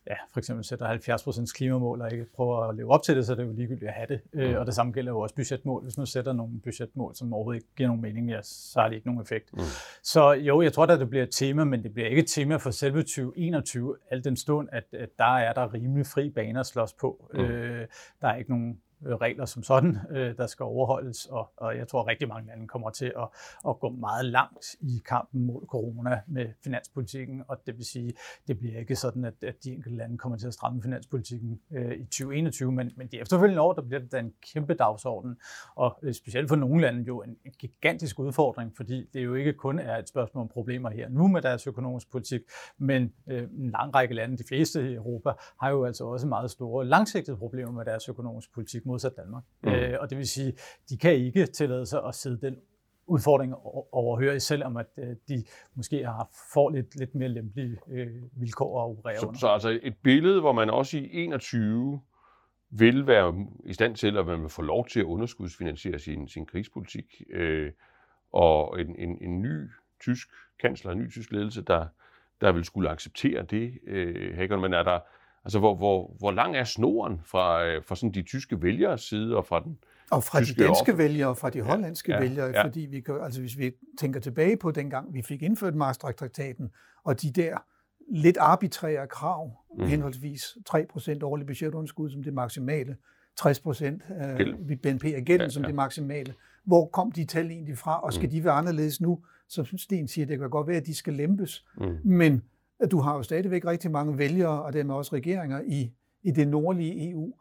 ja, for eksempel sætter 70% klimamål og ikke prøver at leve op til det, så er det jo ligegyldigt at have det. Øh, mm. Og det samme gælder jo også budgetmål. Hvis man sætter nogle budgetmål, som overhovedet ikke giver nogen mening, ja, så har det ikke nogen effekt. Mm. Så jo, jeg tror at det bliver et tema, men det bliver ikke et tema for selve 2021, al den stund, at, at der er der rimelig fri baner at slås på. Mm. Øh, der er ikke nogen Øh, regler som sådan, øh, der skal overholdes, og, og jeg tror, at rigtig mange lande kommer til at, at gå meget langt i kampen mod corona med finanspolitikken, og det vil sige, det bliver ikke sådan, at, at de enkelte lande kommer til at stramme finanspolitikken øh, i 2021, men, men de efterfølgende år, der bliver det da en kæmpe dagsorden, og øh, specielt for nogle lande jo en, en gigantisk udfordring, fordi det jo ikke kun er et spørgsmål om problemer her nu med deres økonomiske politik, men øh, en lang række lande, de fleste i Europa, har jo altså også meget store langsigtede problemer med deres økonomiske politik, modsat Danmark. Mm. Øh, og det vil sige, de kan ikke tillade sig at sidde den udfordring overhøre, selvom at øh, de måske har får lidt, lidt mere lempelige øh, vilkår at operere så, under. Så altså et billede, hvor man også i 21 vil være i stand til, at man vil få lov til at underskudsfinansiere sin, sin krigspolitik, øh, og en, en, en ny tysk kansler, en ny tysk ledelse, der, der vil skulle acceptere det, øh, Hagen, men er der, Altså, hvor, hvor, hvor lang er snoren fra, øh, fra sådan de tyske vælgers side og fra den og fra de danske offer? vælgere og fra de hollandske ja, ja, vælgere, ja. fordi vi kan, altså hvis vi tænker tilbage på dengang, vi fik indført Maastricht-traktaten, og de der lidt arbitrære krav, mm. henholdsvis 3% årlig budgetunderskud som det maksimale, 60% af BNP er gælden ja, som ja. det maksimale. Hvor kom de tal egentlig fra, og skal mm. de være anderledes nu? Så Sten siger, det kan godt være, at de skal lempes, mm. men du har jo stadigvæk rigtig mange vælgere, og dermed også regeringer i, i det nordlige EU,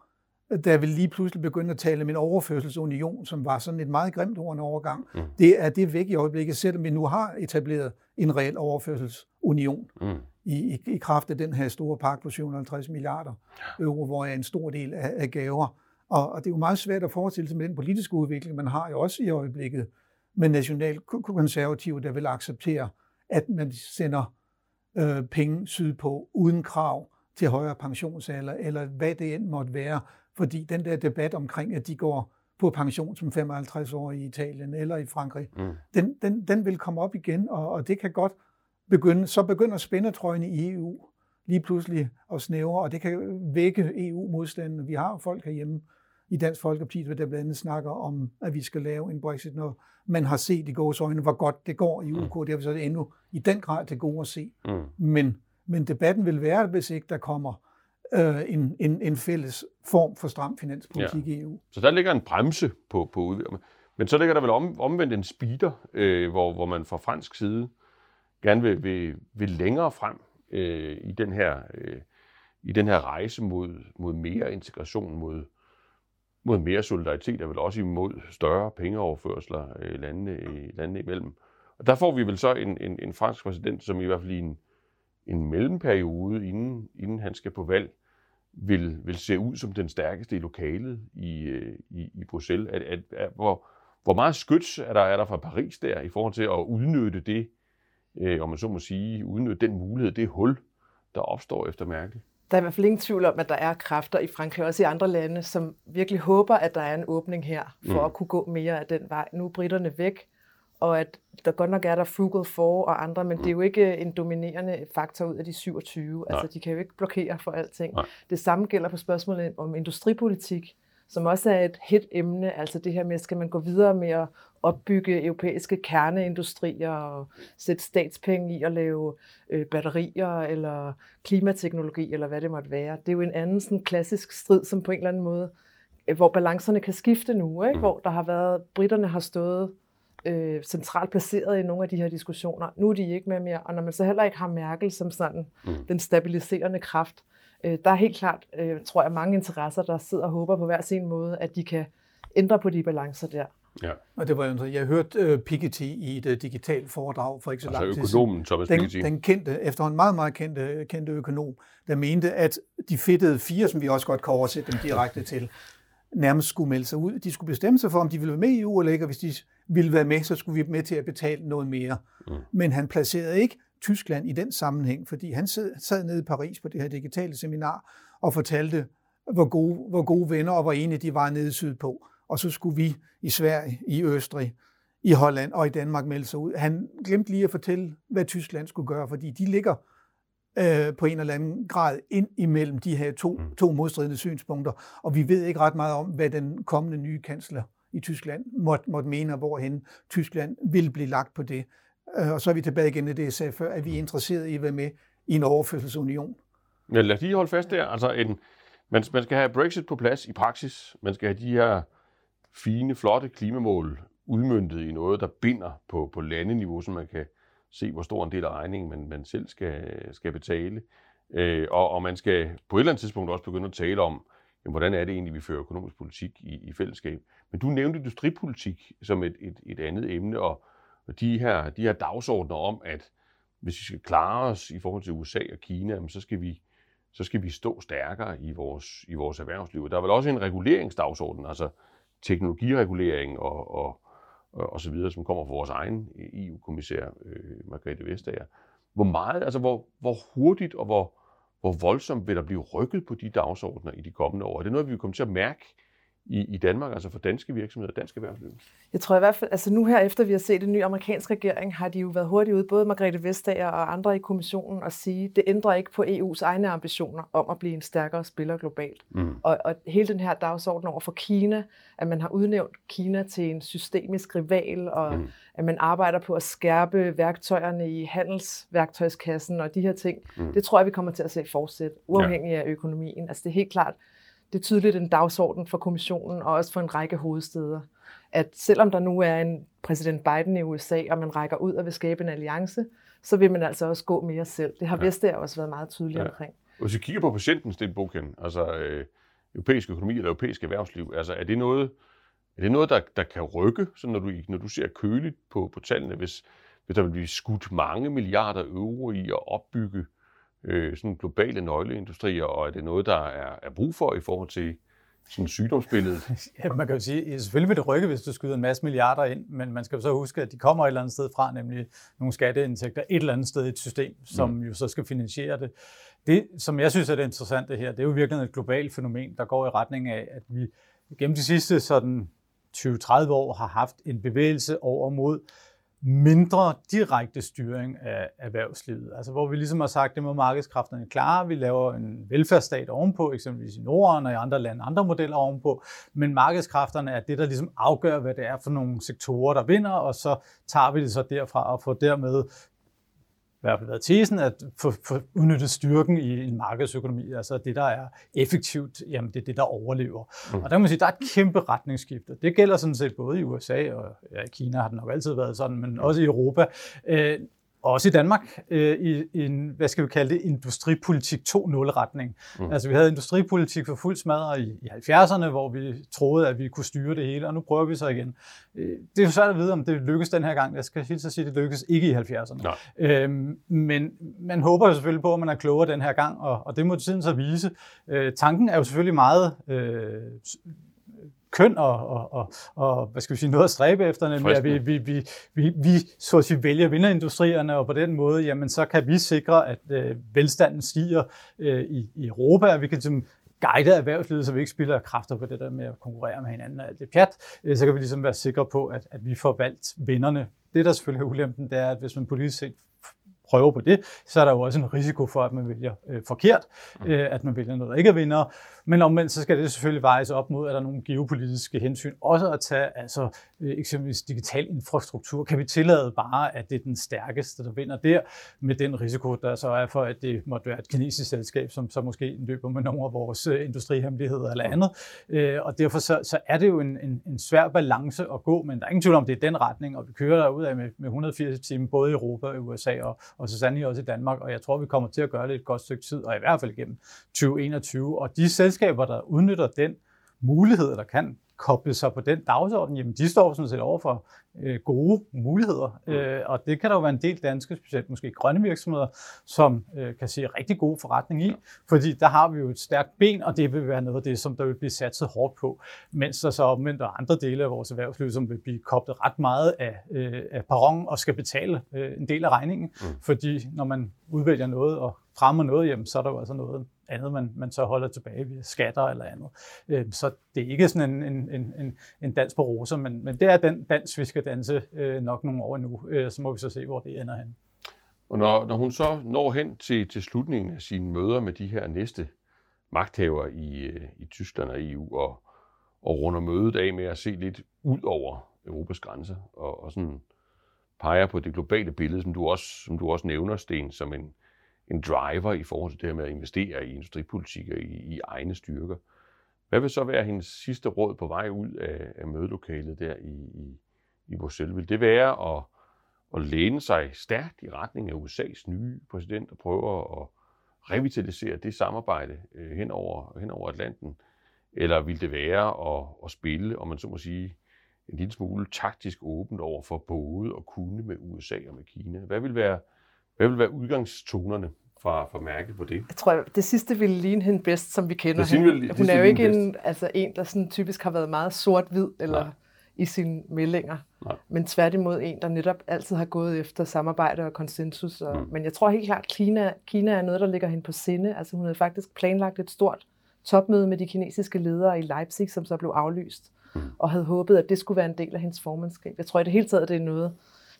der vil lige pludselig begynde at tale om en overførselsunion, som var sådan et meget grimt ord en overgang. Mm. Det er det væk i øjeblikket, selvom vi nu har etableret en reel overførselsunion mm. i, i, i kraft af den her store pakke på 750 milliarder euro, hvor er en stor del af, af gaver. Og, og det er jo meget svært at forestille sig med den politiske udvikling, man har jo også i øjeblikket med nationalkonservative, der vil acceptere, at man sender øh, penge sydpå uden krav til højere pensionsalder, eller hvad det end måtte være. Fordi den der debat omkring, at de går på pension som 55 år i Italien eller i Frankrig, mm. den, den, den vil komme op igen, og, og det kan godt begynde, så begynder spændetrøjen i EU lige pludselig at snævre, og det kan vække EU-modstanden. Vi har jo folk herhjemme, i Dansk Folkeparti, der blandt andet snakker om, at vi skal lave en Brexit, når man har set i gås øjne, hvor godt det går i UK. Mm. Det er så endnu i den grad det gode at se. Mm. Men, men debatten vil være, hvis ikke der kommer øh, en, en, en fælles form for stram finanspolitik ja. i EU. Så der ligger en bremse på, på udviklingen. Men så ligger der vel om, omvendt en speeder, øh, hvor, hvor man fra fransk side gerne vil, vil, vil længere frem øh, i, den her, øh, i den her rejse mod, mod mere integration, mod, mod mere solidaritet, og vel også imod større pengeoverførsler øh, landene, øh, landene imellem. Og der får vi vel så en, en, en fransk præsident, som i hvert fald i en, en mellemperiode, inden, inden han skal på valg, vil, vil se ud som den stærkeste i lokalet i, øh, i, i Bruxelles. At, at, at, hvor, hvor meget skyts er der, er der fra Paris der i forhold til at udnytte det, øh, om man så må sige, udnytte den mulighed, det hul, der opstår efter Merkel? Der er i hvert fald ingen tvivl om, at der er kræfter i Frankrig og også i andre lande, som virkelig håber, at der er en åbning her, for mm. at kunne gå mere af den vej. Nu er britterne væk, og at der godt nok er der Frugal for og andre, men mm. det er jo ikke en dominerende faktor ud af de 27. Nej. Altså, de kan jo ikke blokere for alting. Nej. Det samme gælder på spørgsmålet om industripolitik, som også er et hit emne. Altså det her med, skal man gå videre med at opbygge europæiske kerneindustrier og sætte statspenge i at lave øh, batterier eller klimateknologi eller hvad det måtte være. Det er jo en anden sådan klassisk strid, som på en eller anden måde, øh, hvor balancerne kan skifte nu, ikke? Mm. hvor der har været, britterne har stået øh, centralt placeret i nogle af de her diskussioner. Nu er de ikke med mere, og når man så heller ikke har Merkel som sådan mm. den stabiliserende kraft, øh, der er helt klart, øh, tror jeg, mange interesser, der sidder og håber på hver sin måde, at de kan ændre på de balancer der. Ja. Og det var jo, jeg hørte uh, Piketty i et uh, digitalt foredrag for ikke så altså lang tid økonomen Thomas den, den kendte, efter en meget, meget kendte, kendte økonom, der mente, at de fedtede fire, som vi også godt kan oversætte dem direkte til, nærmest skulle melde sig ud. De skulle bestemme sig for, om de ville være med i EU eller ikke, og hvis de ville være med, så skulle vi med til at betale noget mere. Mm. Men han placerede ikke Tyskland i den sammenhæng, fordi han sad nede i Paris på det her digitale seminar og fortalte, hvor gode, hvor gode venner og hvor enige de var nede sydpå. Og så skulle vi i Sverige, i Østrig, i Holland og i Danmark melde sig ud. Han glemte lige at fortælle, hvad Tyskland skulle gøre, fordi de ligger øh, på en eller anden grad ind imellem de her to, mm. to modstridende synspunkter, og vi ved ikke ret meget om, hvad den kommende nye kansler i Tyskland måtte, måtte mene, og hvorhen Tyskland vil blive lagt på det. Øh, og så er vi tilbage igen i det, jeg sagde før, at vi er interesseret i at være med i en overførselsunion. Ja, lad os lige holde fast der. Altså en, man, man skal have Brexit på plads i praksis. Man skal have de her fine, flotte klimamål udmyndtet i noget, der binder på, på landeniveau, så man kan se, hvor stor en del af regningen man, man selv skal, skal betale. Øh, og, og man skal på et eller andet tidspunkt også begynde at tale om, jamen, hvordan er det egentlig, vi fører økonomisk politik i, i fællesskab. Men du nævnte industripolitik som et, et, et andet emne, og, og de, her, de her dagsordner om, at hvis vi skal klare os i forhold til USA og Kina, jamen, så skal vi så skal vi stå stærkere i vores, i vores erhvervsliv. Der er vel også en reguleringsdagsorden, altså teknologiregulering og, og, og så videre, som kommer fra vores egen øh, EU-kommissær, øh, Margrethe Vestager. Hvor meget, altså hvor, hvor hurtigt og hvor, hvor voldsomt vil der blive rykket på de dagsordner i de kommende år? Er det noget, vi vil komme til at mærke i, i Danmark, altså for danske virksomheder og danske erhvervsliv? Jeg tror i hvert fald, altså nu her efter vi har set en ny amerikansk regering, har de jo været hurtigt ude, både Margrethe Vestager og andre i kommissionen, at sige, det ændrer ikke på EU's egne ambitioner om at blive en stærkere spiller globalt. Mm. Og, og hele den her dagsorden over for Kina, at man har udnævnt Kina til en systemisk rival, og mm. at man arbejder på at skærpe værktøjerne i handelsværktøjskassen og de her ting, mm. det tror jeg, vi kommer til at se fortsætte, uafhængig ja. af økonomien. Altså det er helt klart, det er tydeligt en dagsorden for kommissionen og også for en række hovedsteder. At selvom der nu er en præsident Biden i USA, og man rækker ud og vil skabe en alliance, så vil man altså også gå mere selv. Det har ja. Vestager også været meget tydeligt ja. omkring. Hvis vi kigger på patienten, Sten Boken, altså øh, europæisk økonomi eller europæisk erhvervsliv, altså er det noget, er det noget der, der kan rykke, så når du, når du ser køligt på, på tallene, hvis, hvis der vil blive skudt mange milliarder euro i at opbygge øh, sådan globale nøgleindustrier, og er det noget, der er, er brug for i forhold til sådan sygdomsbilledet? Ja, man kan jo sige, at selvfølgelig vil det rykke, hvis du skyder en masse milliarder ind, men man skal jo så huske, at de kommer et eller andet sted fra, nemlig nogle skatteindtægter et eller andet sted i et system, som mm. jo så skal finansiere det. Det, som jeg synes er det interessante her, det er jo virkelig et globalt fænomen, der går i retning af, at vi gennem de sidste sådan 20-30 år har haft en bevægelse over mod mindre direkte styring af erhvervslivet. Altså hvor vi ligesom har sagt, det må markedskræfterne klare. Vi laver en velfærdsstat ovenpå, eksempelvis i Norden og i andre lande, andre modeller ovenpå. Men markedskræfterne er det, der ligesom afgør, hvad det er for nogle sektorer, der vinder, og så tager vi det så derfra og får dermed hvert fald været tesen, at få, få udnyttet styrken i en markedsøkonomi, altså det, der er effektivt, jamen det er det, der overlever. Mm. Og der kan man sige, der er et kæmpe retningsskifte. Det gælder sådan set både i USA og ja, i Kina har det nok altid været sådan, men også i Europa. Øh, også i Danmark, øh, i en, hvad skal vi kalde det, industripolitik 2.0-retning. Mm. Altså vi havde industripolitik for fuld smadret i, i 70'erne, hvor vi troede, at vi kunne styre det hele, og nu prøver vi så igen. Øh, det er jo svært at vide, om det lykkes den her gang. Jeg skal helt så sige, at det lykkes ikke i 70'erne. Øhm, men man håber jo selvfølgelig på, at man er klogere den her gang, og, og det må tiden så vise. Øh, tanken er jo selvfølgelig meget øh, køn og, og, og, og hvad skal vi sige, noget at stræbe efter, nemlig at vi, vi, vi, vi, vi så at sige, vælger vinderindustrierne, og på den måde, jamen, så kan vi sikre, at øh, velstanden stiger øh, i, i Europa, og vi kan ligesom, guide erhvervslivet, så vi ikke spilder kræfter på det der med at konkurrere med hinanden og alt det pjat, øh, så kan vi ligesom være sikre på, at, at vi får valgt vinderne. Det, der selvfølgelig er ulempen, det er, at hvis man politisk set prøver på det, så er der jo også en risiko for, at man vælger øh, forkert, mm. øh, at man vælger noget, der ikke er vinder. Men omvendt, så skal det selvfølgelig vejes op mod, at der er nogle geopolitiske hensyn. Også at tage altså, øh, eksempelvis digital infrastruktur. Kan vi tillade bare, at det er den stærkeste, der vinder der, med den risiko, der så er for, at det måtte være et kinesisk selskab, som så måske løber med nogle af vores øh, industrihemmeligheder eller andet. Øh, og derfor så, så er det jo en, en, en svær balance at gå, men der er ingen tvivl om, det er den retning, og vi kører der ud af med, med 180 timer, både i Europa og i USA, og, og så sandelig også i Danmark, og jeg tror, vi kommer til at gøre det et godt stykke tid, og i hvert fald gennem 2021. Og de selskaber, der udnytter den mulighed, der kan koble sig på den dagsorden, jamen de står sådan set over for øh, gode muligheder. Mm. Øh, og det kan der jo være en del danske, specielt måske grønne virksomheder, som øh, kan se rigtig god forretning i, fordi der har vi jo et stærkt ben, og det vil være noget af det, som der vil blive satset hårdt på, mens der så omvendt er andre dele af vores erhvervsliv, som vil blive koblet ret meget af, øh, af perron og skal betale øh, en del af regningen, mm. fordi når man udvælger noget og fremmer noget, jamen, så er der jo altså noget andet, man, man så holder tilbage via skatter eller andet. Øh, så det er ikke sådan en, en, en, en dans på roser, men, men det er den dans, vi skal danse øh, nok nogle år nu. Øh, så må vi så se, hvor det ender hen. Og når, når hun så når hen til, til slutningen af sine møder med de her næste magthavere i, øh, i Tyskland og EU, og, og runder mødet af med at se lidt ud over Europas grænser, og, og sådan peger på det globale billede, som du også, som du også nævner, Sten, som en, en driver i forhold til det her med at investere i industripolitik og i, i egne styrker. Hvad vil så være hendes sidste råd på vej ud af, af mødelokalet der i, i, i Bruxelles? Vil det være at, at læne sig stærkt i retning af USA's nye præsident og prøve at revitalisere det samarbejde øh, hen, over, hen over Atlanten? Eller vil det være at, at spille, om man så må sige, en lille smule taktisk åbent over for både at kunne med USA og med Kina? Hvad vil være, hvad vil være udgangstonerne fra, fra Merkel på det? Jeg tror, det sidste ville ligne hende bedst, som vi kender Det hende. vil- Hun er jo ikke en, altså en, der sådan typisk har været meget sort-hvid eller Nej. i sine meldinger. Nej. Men tværtimod en, der netop altid har gået efter samarbejde og konsensus. Og, Mm. Men jeg tror helt klart, at Kina, Kina er noget, der ligger hende på sinde. Altså hun havde faktisk planlagt et stort topmøde med de kinesiske ledere i Leipzig, som så blev aflyst. Mm. Og havde håbet, at det skulle være en del af hendes formandskab. Jeg tror i det hele taget, det er noget,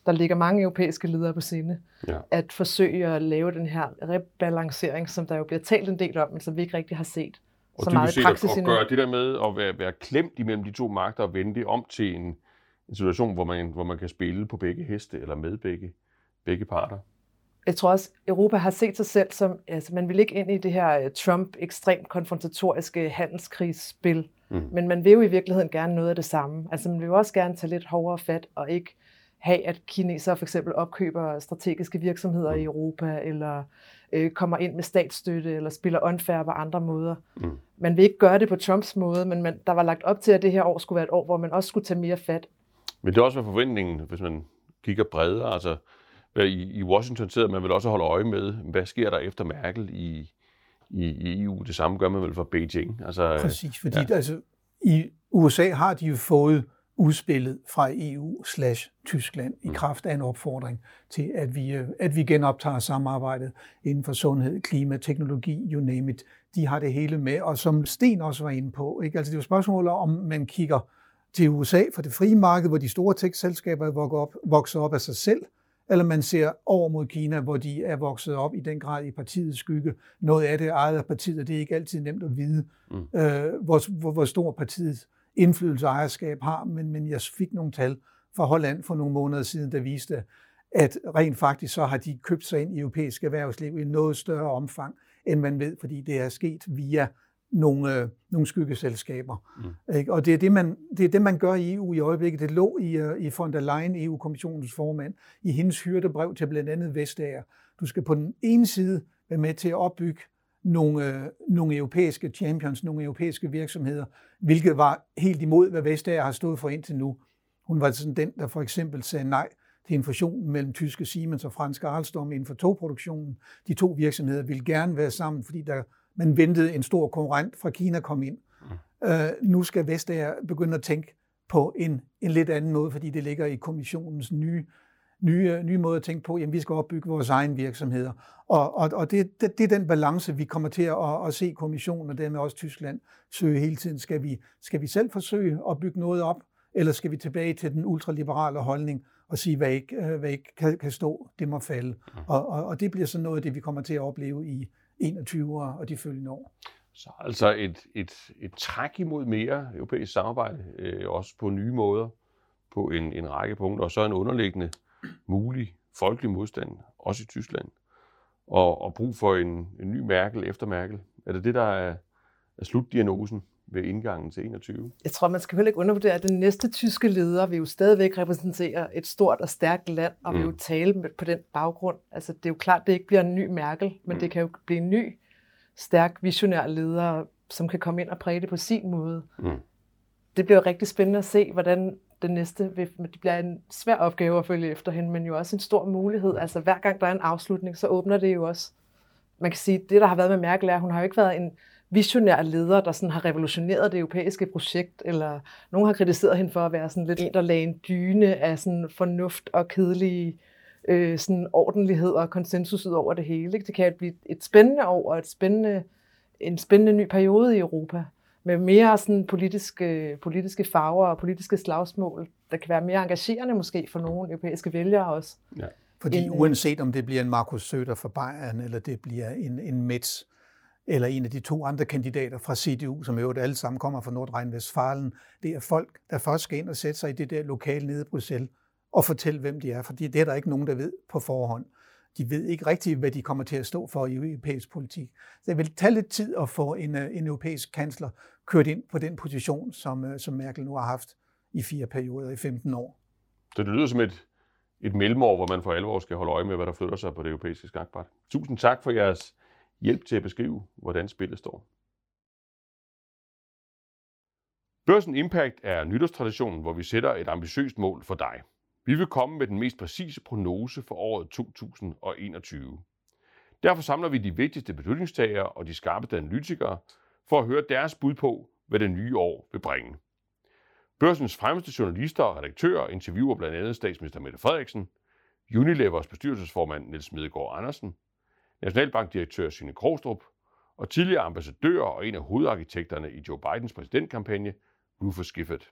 der ligger mange europæiske ledere på sinde Ja. at forsøge at lave den her rebalancering, som der jo bliver talt en del om, men som vi ikke rigtig har set Og så meget i set praksis at, at gøre det der med at være, være klemt imellem de to magter og vende det om til en, en situation, hvor man, hvor man kan spille på begge heste eller med begge, begge parter. Jeg tror også, Europa har set sig selv som, altså man vil ikke ind i det her øh, Trump ekstremt konfrontatoriske handelskrigsspil, Mm. men man vil jo i virkeligheden gerne noget af det samme. Altså man vil jo også gerne tage lidt hårdere fat og ikke have, at kinesere for eksempel opkøber strategiske virksomheder Mm. i Europa, eller øh, kommer ind med statsstøtte, eller spiller unfair på andre måder. Mm. Man vil ikke gøre det på Trumps måde, men man, der var lagt op til, at det her år skulle være et år, hvor man også skulle tage mere fat. Men det er også være forventningen, hvis man kigger bredere. Altså, hvad i, i Washington sidder man vel også holde øje med, hvad sker der efter Merkel i, i, i EU. Det samme gør man vel for Beijing. Altså, Præcis, fordi ja. altså, i USA har de jo fået udspillet fra EU slash Tyskland i Mm. kraft af en opfordring til, at vi, øh, at vi genoptager samarbejdet inden for sundhed, klima, teknologi, you name it. De har det hele med, og som Sten også var inde på, ikke? Altså, det er jo spørgsmålet om, man kigger til USA for det frie marked, hvor de store tech-selskaber vokser op, af sig selv, eller man ser over mod Kina, hvor de er vokset op i den grad i partiets skygge. Noget af det er ejet af partiet, og det er ikke altid nemt at vide, Mm. øh, hvor, hvor, hvor stor partiets indflydelse og ejerskab har. Men, men jeg fik nogle tal fra Holland for nogle måneder siden, der viste, at rent faktisk så har de købt sig ind i europæisk erhvervsliv i noget større omfang, end man ved, fordi det er sket via nogle, øh, nogle skyggeselskaber. Mm. Ikke? Og det er det, man, det er det, man gør i EU i øjeblikket. Det lå i, øh, i von der Leyen, EU-kommissionens formand, i hendes hyrdebrev til blandt andet Vestager. Du skal på den ene side være med til at opbygge nogle, øh, nogle europæiske champions, nogle europæiske virksomheder, hvilket var helt imod, hvad Vestager har stået for indtil nu. Hun var sådan den, der for eksempel sagde nej til en fusion mellem tyske Siemens og franske Alstom inden for togproduktionen. De to virksomheder ville gerne være sammen, fordi der, man ventede en stor konkurrent fra Kina kom ind. Mm. Øh, nu skal Vestager begynde at tænke på en, en lidt anden måde, fordi det ligger i kommissionens nye, nye, nye måde at tænke på, jamen vi skal opbygge vores egne virksomheder. Og, og, og det, det, det er den balance, vi kommer til at, at se kommissionen, og dermed også Tyskland, søge hele tiden. Skal vi, skal vi selv forsøge at bygge noget op, eller skal vi tilbage til den ultraliberale holdning og sige, hvad ikke, øh, hvad ikke kan, kan stå, det må falde. Mm. Og, og, og det bliver så noget af det, vi kommer til at opleve i 21 og de følgende år. Så altså et, et, et træk imod mere europæisk samarbejde, øh, også på nye måder, på en, en række punkter, og så en underliggende mulig folkelig modstand, også i Tyskland, og, og brug for en, en ny Merkel efter Merkel. Er det det, der er, er slutdiagnosen ved indgangen til 21? Jeg tror, man skal heller ikke undervurdere, at den næste tyske leder vil jo stadigvæk repræsentere et stort og stærkt land, og vil jo Mm. tale med- på den baggrund. Altså, det er jo klart, det ikke bliver en ny Merkel, men Mm. det kan jo blive en ny, stærk, visionær leder, som kan komme ind og præge det på sin måde. Mm. det bliver rigtig spændende at se, hvordan den næste vil, det bliver en svær opgave at følge efter hende, men jo også en stor mulighed. Altså hver gang der er en afslutning, så åbner det jo også. Man kan sige, det der har været med Merkel er, hun har jo ikke været en visionær leder, der sådan har revolutioneret det europæiske projekt, eller nogen har kritiseret hende for at være sådan lidt en, der lagde en dyne af sådan fornuft og kedelige øh, sådan ordentlighed og konsensus ud over det hele. Ikke? Det kan blive et spændende år og et spændende, en spændende ny periode i Europa med mere sådan politiske, politiske farver og politiske slagsmål, der kan være mere engagerende måske for nogle europæiske vælgere også. Ja. Fordi en, øh, uanset om det bliver en Markus Søder fra Bayern, eller det bliver en, en Metz, eller en af de to andre kandidater fra CDU, som jo alle sammen kommer fra Nordrhein-Westfalen, det er folk, der først skal ind og sætte sig i det der lokale nede i Bruxelles og fortælle, hvem de er, fordi det er der ikke nogen, der ved på forhånd de ved ikke rigtigt, hvad de kommer til at stå for i europæisk politik. Så det vil tage lidt tid at få en, øh, en europæisk kansler kørt ind på den position, som, øh, som Merkel nu har haft i fire perioder i 15 år. Så det lyder som et, et mellemår, hvor man for alvor skal holde øje med, hvad der flytter sig på det europæiske skakbræt. Tusind tak for jeres hjælp til at beskrive, hvordan spillet står. Børsen Impact er nytårstraditionen, hvor vi sætter et ambitiøst mål for dig – vi vil komme med den mest præcise prognose for året 2021. Derfor samler vi de vigtigste beslutningstagere og de skarpeste analytikere for at høre deres bud på, hvad det nye år vil bringe. Børsens fremmeste journalister og redaktører interviewer blandt andet statsminister Mette Frederiksen, Unilevers bestyrelsesformand Niels Smedegaard Andersen, Nationalbankdirektør Signe Krogstrup og tidligere ambassadør og en af hovedarkitekterne i Joe Bidens præsidentkampagne, Rufus Gifford.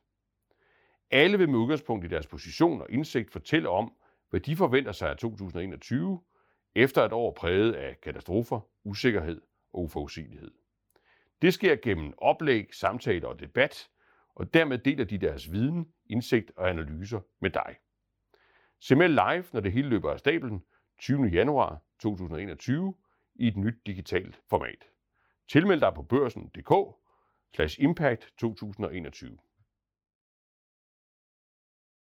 Alle vil med udgangspunkt i deres position og indsigt fortælle om, hvad de forventer sig af 2021, efter et år præget af katastrofer, usikkerhed og uforudsigelighed. Det sker gennem oplæg, samtaler og debat, og dermed deler de deres viden, indsigt og analyser med dig. Se med live, når det hele løber af stablen 20. januar 2021 i et nyt digitalt format. Tilmeld dig på børsen.dk slash impact 2021.